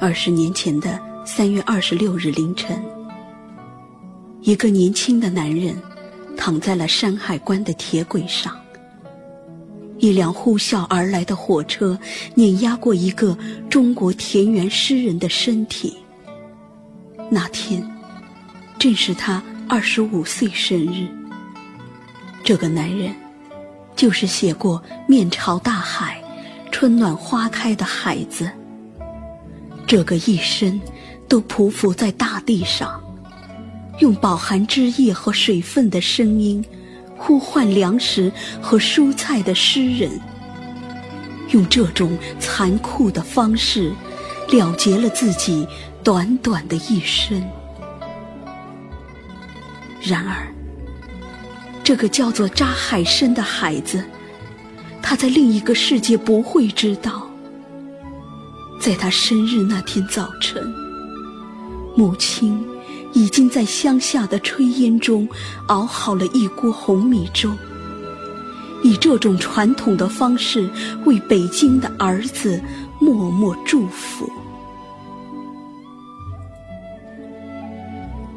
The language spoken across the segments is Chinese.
二十年前的三月二十六日凌晨，一个年轻的男人躺在了山海关的铁轨上。一辆呼啸而来的火车碾压过一个中国田园诗人的身体。那天，正是他二十五岁生日。这个男人，就是写过“面朝大海，春暖花开”的孩子。这个一生都匍匐在大地上，用饱含汁液和水分的声音。呼唤粮食和蔬菜的诗人，用这种残酷的方式了结了自己短短的一生。然而，这个叫做扎海生的孩子，他在另一个世界不会知道，在他生日那天早晨，母亲。已经在乡下的炊烟中熬好了一锅红米粥，以这种传统的方式为北京的儿子默默祝福。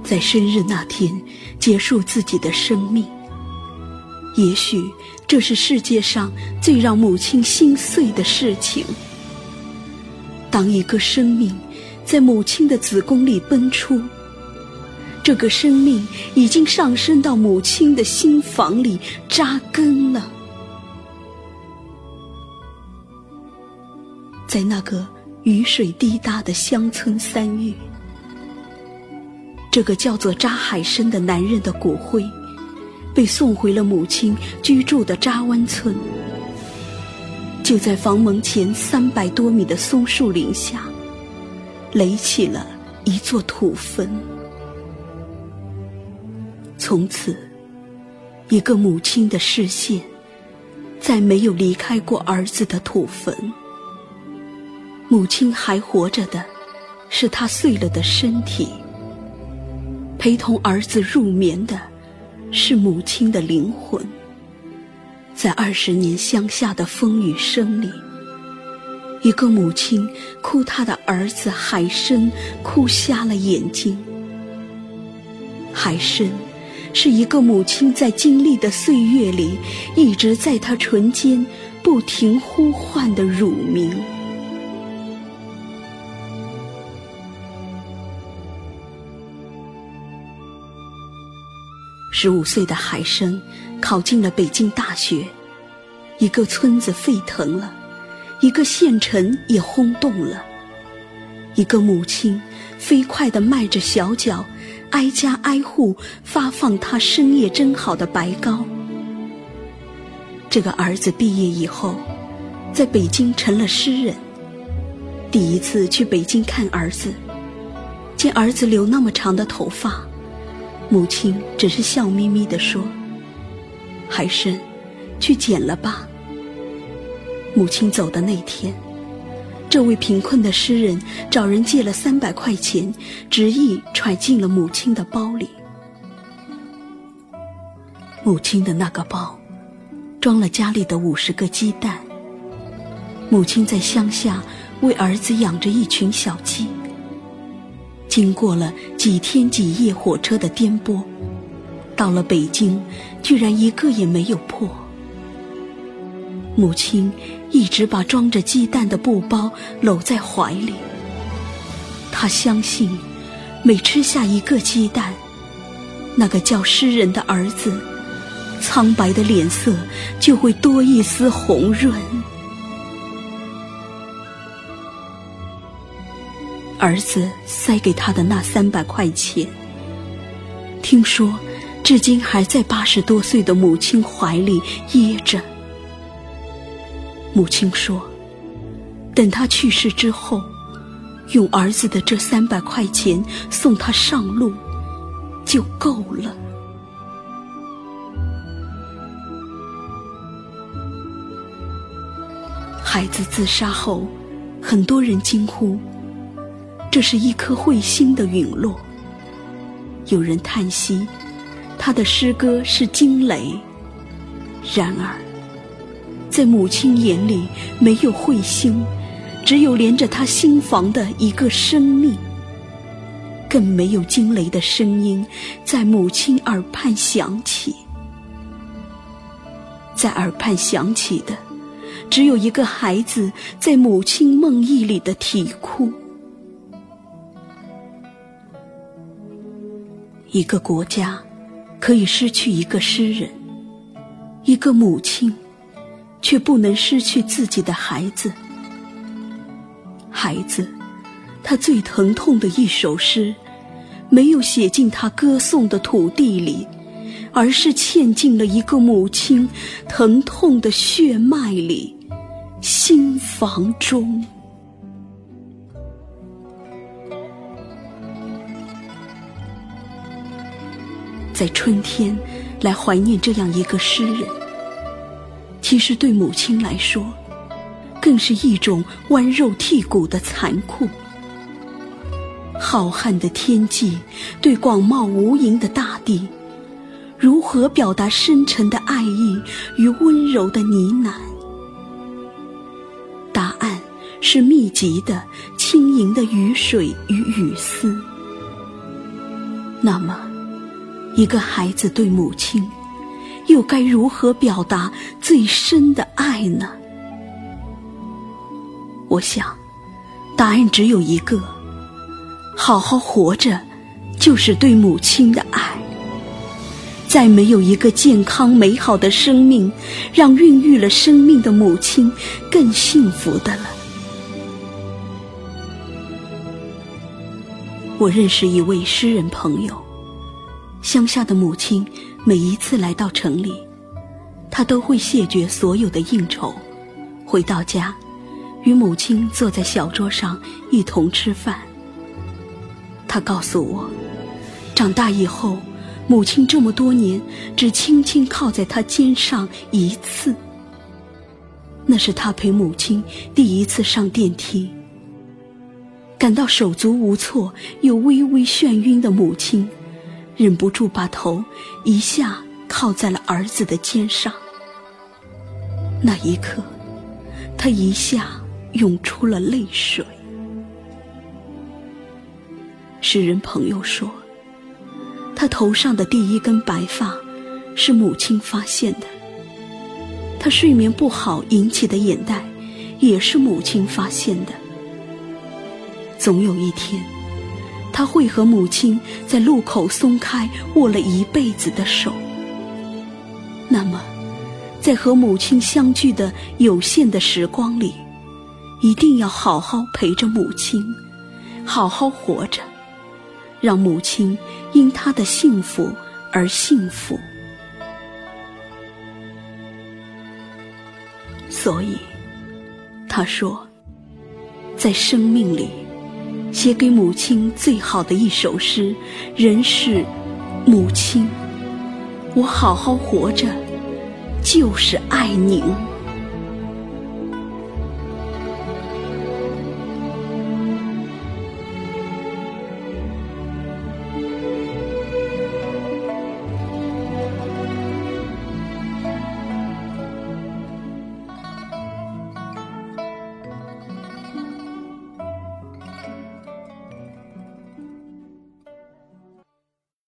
在生日那天结束自己的生命，也许这是世界上最让母亲心碎的事情。当一个生命在母亲的子宫里奔出。这个生命已经上升到母亲的心房里扎根了，在那个雨水滴答的乡村三月，这个叫做扎海生的男人的骨灰被送回了母亲居住的扎湾村，就在房门前三百多米的松树林下，垒起了一座土坟。从此，一个母亲的视线再没有离开过儿子的土坟。母亲还活着的，是他碎了的身体；陪同儿子入眠的，是母亲的灵魂。在二十年乡下的风雨声里，一个母亲哭她的儿子海生哭瞎了眼睛。海生。是一个母亲在经历的岁月里，一直在她唇间不停呼唤的乳名。十五岁的海生考进了北京大学，一个村子沸腾了，一个县城也轰动了，一个母亲飞快地迈着小脚。挨家挨户发放他深夜蒸好的白糕。这个儿子毕业以后，在北京成了诗人。第一次去北京看儿子，见儿子留那么长的头发，母亲只是笑眯眯地说：“海生，去捡了吧。”母亲走的那天。这位贫困的诗人找人借了三百块钱，执意揣进了母亲的包里。母亲的那个包，装了家里的五十个鸡蛋。母亲在乡下为儿子养着一群小鸡。经过了几天几夜火车的颠簸，到了北京，居然一个也没有破。母亲一直把装着鸡蛋的布包搂在怀里。她相信，每吃下一个鸡蛋，那个叫诗人的儿子，苍白的脸色就会多一丝红润。儿子塞给他的那三百块钱，听说，至今还在八十多岁的母亲怀里掖着。母亲说：“等他去世之后，用儿子的这三百块钱送他上路，就够了。”孩子自杀后，很多人惊呼：“这是一颗彗星的陨落。”有人叹息：“他的诗歌是惊雷。”然而。在母亲眼里，没有彗星，只有连着他心房的一个生命。更没有惊雷的声音在母亲耳畔响起，在耳畔响起的，只有一个孩子在母亲梦呓里的啼哭。一个国家可以失去一个诗人，一个母亲却不能失去自己的孩子。孩子，他最疼痛的一首诗。没有写进他歌颂的土地里，而是嵌进了一个母亲疼痛的血脉里、心房中。在春天来怀念这样一个诗人，其实对母亲来说，更是一种剜肉剔骨的残酷。浩瀚的天际，对广袤无垠的大地，如何表达深沉的爱意与温柔的呢喃？答案是密集的、轻盈的雨水与雨丝。那么，一个孩子对母亲，又该如何表达最深的爱呢？我想，答案只有一个。好好活着，就是对母亲的爱。再没有一个健康美好的生命，让孕育了生命的母亲更幸福的了。我认识一位诗人朋友，乡下的母亲每一次来到城里，他都会谢绝所有的应酬，回到家，与母亲坐在小桌上一同吃饭。他告诉我，长大以后，母亲这么多年只轻轻靠在他肩上一次。那是他陪母亲第一次上电梯，感到手足无措又微微眩晕的母亲，忍不住把头一下靠在了儿子的肩上。那一刻，他一下涌出了泪水。诗人朋友说：“他头上的第一根白发是母亲发现的，他睡眠不好引起的眼袋也是母亲发现的。总有一天，他会和母亲在路口松开握了一辈子的手。那么，在和母亲相聚的有限的时光里，一定要好好陪着母亲，好好活着。”让母亲因他的幸福而幸福，所以他说，在生命里写给母亲最好的一首诗，人是母亲。我好好活着，就是爱您。